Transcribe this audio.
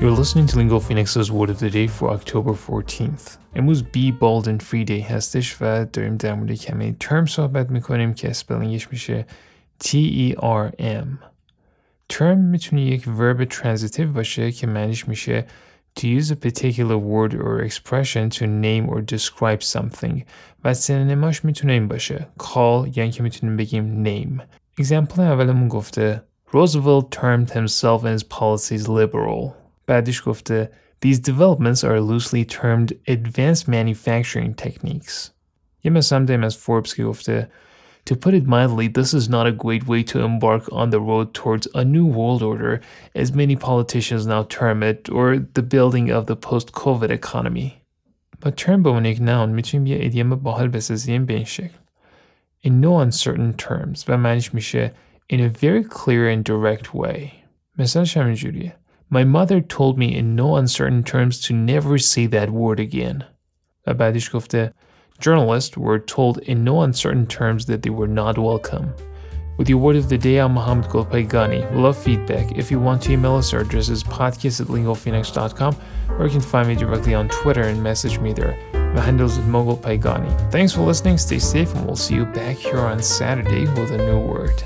You're listening to Lingo Phoenix's Word of the Day for October 14th. امروز بی بالد and free day هستش و داریم در مورد کمی ترم صحبت میکنیم که اسپلینگش میشه T-E-R-M term میتونه یک verb transitive باشه که معنیش میشه to use a particular word or expression to name or describe something و سینونیماش میتونه این باشه call یعنی که میتونیم بگیم name example اولمون گفته Roosevelt termed himself and his policies liberal بعدش گفته These developments are loosely termed advanced manufacturing techniques یه مثل داریم از فوربس که گفته To put it mildly, this is not a great way to embark on the road towards a new world order, as many politicians now term it, or the building of the post-COVID economy. But term به عنوان noun میتونیم یه ادیم باحال بسازیم به این شکل. In no uncertain terms و معنیش میشه in a very clear and direct way. مثالش همینجوریه. My mother told me in no uncertain terms to never say that word again. Abadish گفته Journalists were told in no uncertain terms that they were not welcome. With your word of the day, I'm Mohammad Golpayegani. Love feedback. If you want to email us, our address is podcast at lingophoenix.com or you can find me directly on Twitter and message me there. My handle is MoeGolpayegani. Thanks for listening, stay safe, and we'll see you back here on Saturday with a new word.